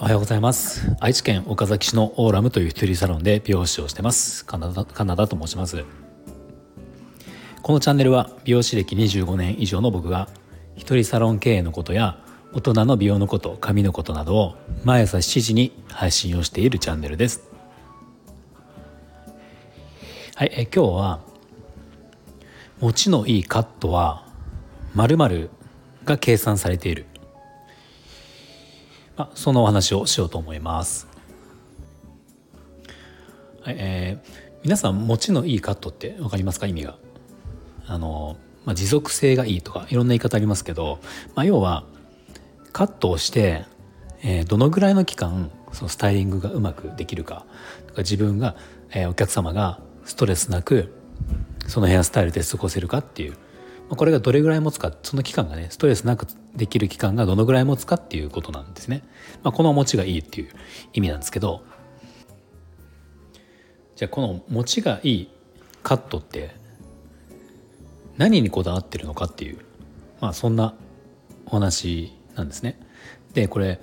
おはようございます。愛知県岡崎市のオーラムという一人サロンで美容師をしてます。カナダカナダと申します。このチャンネルは美容師歴25年以上の僕が一人サロン経営のことや大人の美容のこと髪のことなどを毎朝7時に配信をしているチャンネルです。はいえ今日は持ちのいいカットは〇〇が計算されているまあ、そのお話をしようと思います。はいえー、皆さん持ちのいいカットって分かりますか？意味が。あのまあ、持続性がいいとかいろんな言い方ありますけど、まあ、要はカットをして、えー、どのぐらいの期間そのスタイリングがうまくできるかか自分が、えー、お客様がストレスなくそのヘアスタイルで過ごせるかっていうまこれがどれぐらい持つかその期間がねストレスなくできる期間がどのぐらい持つかっていうことなんですね。まあ、この持ちがいいっていう意味なんですけどじゃあこの持ちがいいカットって何にこだわってるのかっていうまあそんなお話なんですね。でこれ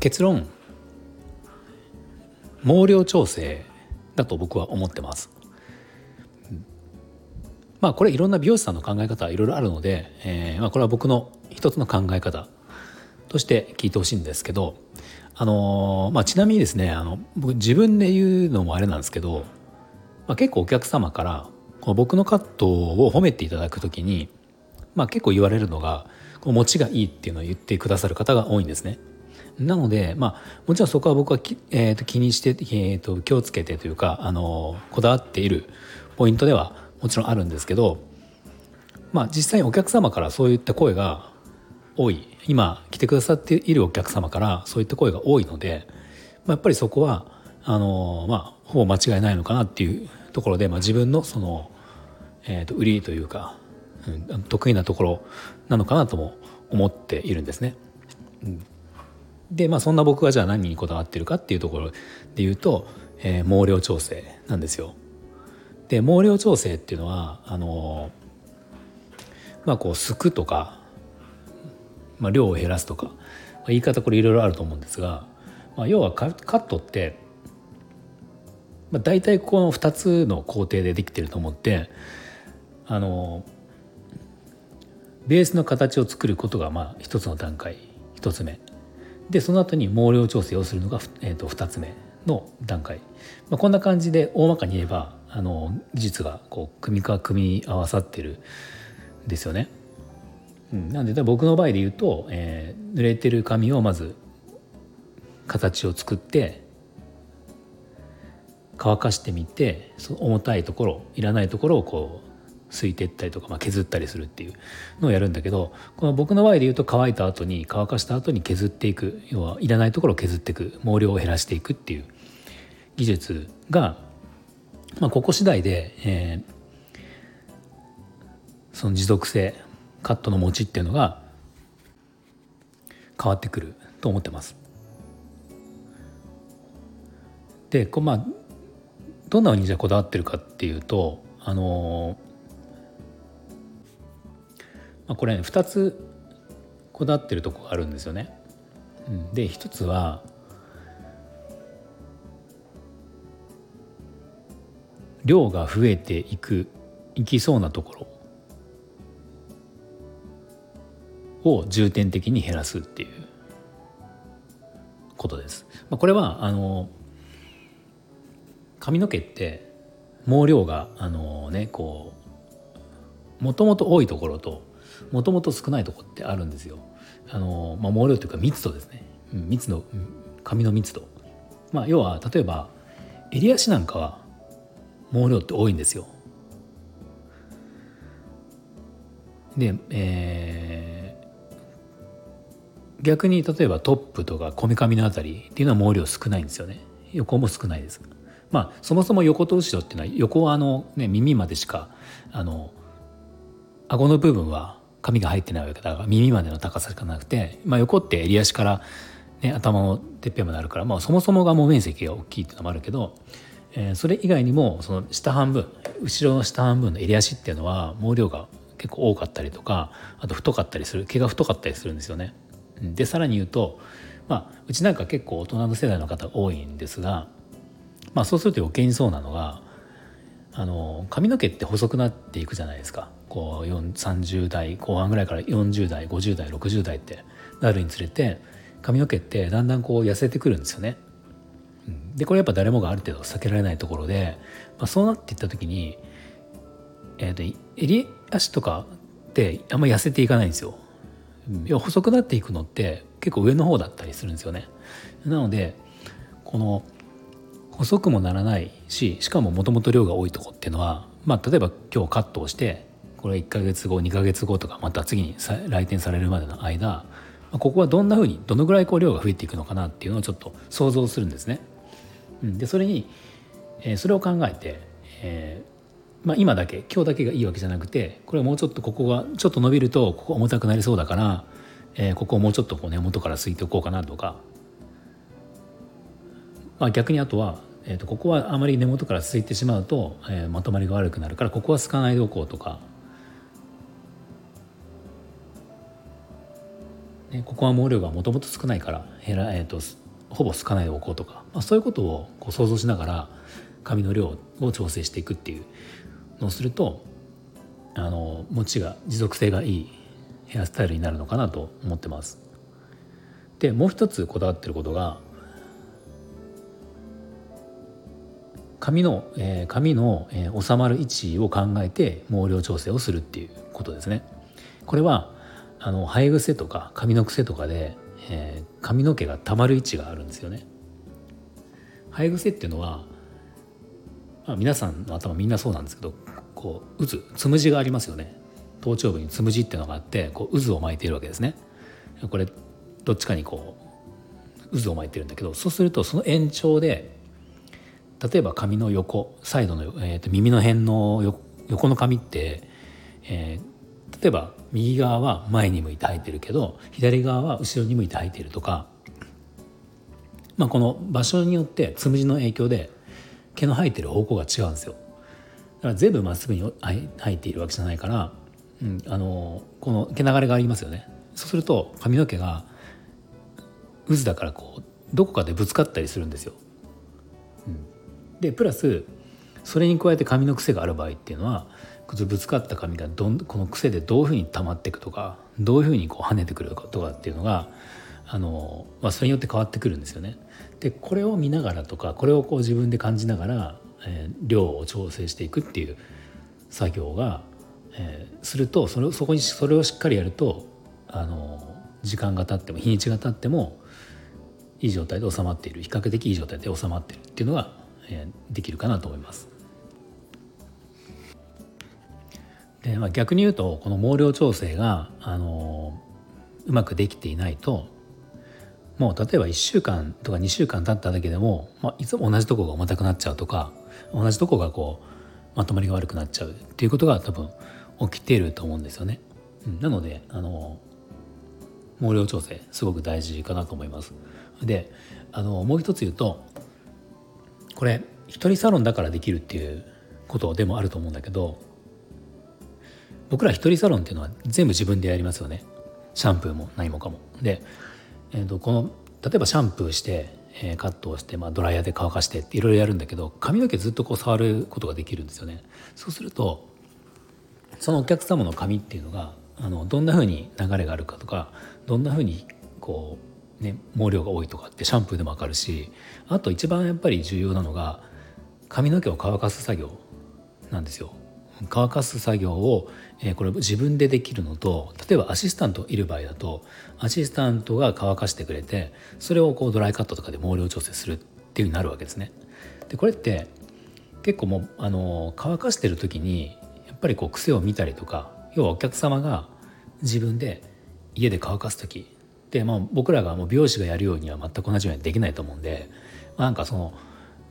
結論毛量調整だと僕は思ってます。まあこれいろんな美容師さんの考え方はいろいろあるので、えー、まあこれは僕の一つの考え方として聞いてほしいんですけど、あのー、まあ、ちなみにですねあの僕自分で言うのもあれなんですけど、まあ、結構お客様からこの僕のカットを褒めていただく時に、まあ、結構言われるのがこの持ちがいいっていうのを言ってくださる方が多いんですね。なので、まあ、もちろんそこは僕はき、えー、と気にして、えー、と気をつけてというか、あのこだわっているポイントではもちろんあるんですけど、まあ、実際にお客様からそういった声が多い今来てくださっているお客様からそういった声が多いので、まあ、やっぱりそこはあの、まあ、ほぼ間違いないのかなっていうところで、まあ、自分のその、えー、と売りというか、うん、得意なところなのかなとも思っているんですね。うん、でまあそんな僕がじゃあ何にこだわってるかっていうところで言うと、えー、毛量調整なんですよ。で毛量調整っていうのはあのまあこうすくとか、まあ、量を減らすとか、まあ、言い方これいろいろあると思うんですが、まあ、要はカットって、まあ、大体この2つの工程でできてると思ってあのベースの形を作ることがまあ一つの段階一つ目。でその後に毛量調整をするのが、えー、と2つ目の段階、まあ、こんな感じで大まかに言えばあの技術がこう組みか組み合わさってるんですよね。うん、なんで僕の場合で言うと、えー、濡れてる紙をまず形を作って乾かしてみてその重たいところいらないところをこうすいていったりとか、まあ、削ったりするっていうのをやるんだけどこの僕の場合で言うと乾いた後に乾かした後に削っていく要はいらないところを削っていく毛量を減らしていくっていう技術がまあ、ここ次第で、えー、その持続性カットの持ちっていうのが変わってくると思ってます。でこまあどんなふうにじゃこだわってるかっていうとあのまあ、これ、ね、2つこだわってるとこがあるんですよね。で一つは量が増えていくいきそうなところを重点的に減らすっていうことです。まあ、これはあの髪の毛って毛量があのねこうもともと多いところともともと少ないところってあるんですよ。あのまあ、毛量というか密度ですね。密度髪の密度。まあ、要は例えば襟足なんかは毛量って多いんですよ。で、えー、逆に例えばトップとかこめかみのあたりっていうのは毛量少ないんですよね横も少ないです。まあそもそも横と後ろっていうのは横はあの、ね、耳までしかあの顎の部分は髪が入ってないわけだから耳までの高さしかなくて、まあ、横って襟足から、ね、頭のてっぺんまであるから、まあ、そもそもがもう面積が大きいっていうのもあるけどえー、それ以外にもその下半分後ろの下半分の襟足っていうのは毛量が結構多かったりとかあと太かったりする毛が太かったりするんですよね。でさらに言うと、まあ、うちなんか結構大人の世代の方多いんですが、まあ、そうすると余計にそうなのがあの髪の毛って細くなっていくじゃないですかこう30代後半ぐらいから40代50代60代ってなるにつれて髪の毛ってだんだんこう痩せてくるんですよね。でこれやっぱ誰もがある程度避けられないところで、まあ、そうなっていった時に、えーと、襟足とかってあんま痩せていかないんですよ。要は細くなっていくのって結構上の方だったりするんですよね。なのでこの細くもならないししかももともと量が多いとこっていうのは、まあ、例えば今日カットをしてこれ1ヶ月後2ヶ月後とかまた次に来店されるまでの間ここはどんなふうにどのぐらいこう量が増えていくのかなっていうのをちょっと想像するんですね。でそれに、えー、それを考えて、えーまあ、今だけ今日だけがいいわけじゃなくてこれはもうちょっとここがちょっと伸びるとここ重たくなりそうだから、えー、ここをもうちょっとこう根元からすいておこうかなとか、まあ、逆にあとは、えー、とここはあまり根元からすいてしまうと、えー、まとまりが悪くなるからここはすかないでおこうとか。ここは毛量がもともと少ないから減ら、えーとほぼすかないでおこうとか、まあ、そういうことをこう想像しながら髪の量を調整していくっていうのをするとあの持ちが持続性がいいヘアスタイルになるのかなと思ってます。でもう一つこだわってることが髪の、えー、髪の、えー、収まる位置を考えて毛量調整をするっていうことですね。これはあの生え癖とか髪の癖とかでえー、髪の毛がたまる位置があるんですよね。生え癖っていうのは、まあ、皆さんの頭みんなそうなんですけどこう渦つむじがありますよね頭頂部につむじっていうのがあってこう渦を巻いているわけですね。これどっちかにこう渦を巻いてるんだけどそうするとその延長で例えば髪の横サイドの、えー、と耳の辺の横の髪って、えー、例えば右側は前に向いて入ってるけど左側は後ろに向いて入っているとか、まあ、この場所によってつむじの影響で毛の生えてる方向が違うんですよ。だから全部まっすぐに生えているわけじゃないから、うん、あのこの毛流れがありますよね。そうすると髪の毛が渦だからこうどこかでぶつかったりするんですよ。うん、でプラスそれに加えて髪の癖がある場合っていうのはぶつかった髪がどんこの癖でどういうふうに溜まっていくとかどういうふうにこう跳ねてくるとかっていうのがあの、まあ、それによって変わってくるんですよね。でこれを見ながらとかこれをこう自分で感じながら、えー、量を調整していくっていう作業が、えー、するとそれそこにそれをしっかりやるとあの時間が経っても日にちが経ってもいい状態で収まっている比較的いい状態で収まっているっていうのが、えー、できるかなと思います。で、まあ、逆に言うとこの毛量調整が、あのうまくできていないともう例えば1週間とか2週間経っただけでも、まあ、いつも同じとこが重たくなっちゃうとか同じとこがこうまとまりが悪くなっちゃうっていうことが多分起きていると思うんですよね。うん、なのであの毛量調整すごく大事かなと思います。であのもう一つ言うとこれ一人サロンだからできるっていうことでもあると思うんだけど僕ら一人サロンっていうのは全部自分でやりますよねシャンプーも何もかも。で、えー、とこの例えばシャンプーして、えー、カットをして、まあ、ドライヤーで乾かしてっていろいろやるんだけど髪の毛ずっとこう触ることができるんですよね。そうするとそのお客様の髪っていうのがあのどんなふうに流れがあるかとかどんなふうにこう、ね、毛量が多いとかってシャンプーでも分かるしあと一番やっぱり重要なのが髪の毛を乾かす作業なんですよ。乾かす作業を、えこれ自分でできるのと例えばアシスタントいる場合だとアシスタントが乾かしてくれてそれをこうドライカットとかで毛量調整するっていうふうになるわけですね。でこれって結構もうあの乾かしてる時にやっぱりこう癖を見たりとか要はお客様が自分で家で乾かす時で、まあ、僕らがもう美容師がやるようには全く同じようにできないと思うんで、まあ、なんかその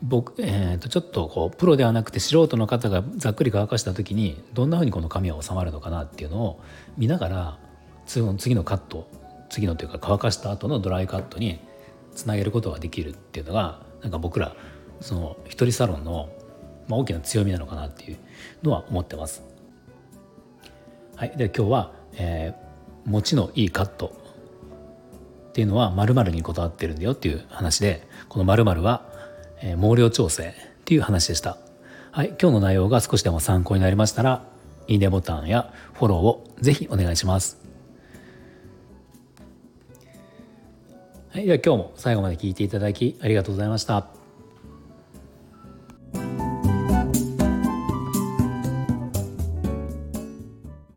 僕、えー、とちょっとこうプロではなくて素人の方がざっくり乾かした時にどんなふうにこの髪は収まるのかなっていうのを見ながら次のカット次のというか乾かした後のドライカットにつなげることができるっていうのがなんか僕らその一人サロンの、まあ、大きな強みなのかなっていうのは思ってます。はい、で今日は、えー、持ちのいいカットっていうのは〇〇にこだわってるんだよっていう話でこの〇〇は、えー、毛量調整っていう話でした。はい、今日の内容が少しでも参考になりましたらいいねボタンやフォローをぜひお願いします。はい、では今日も最後まで聞いていただきありがとうございました。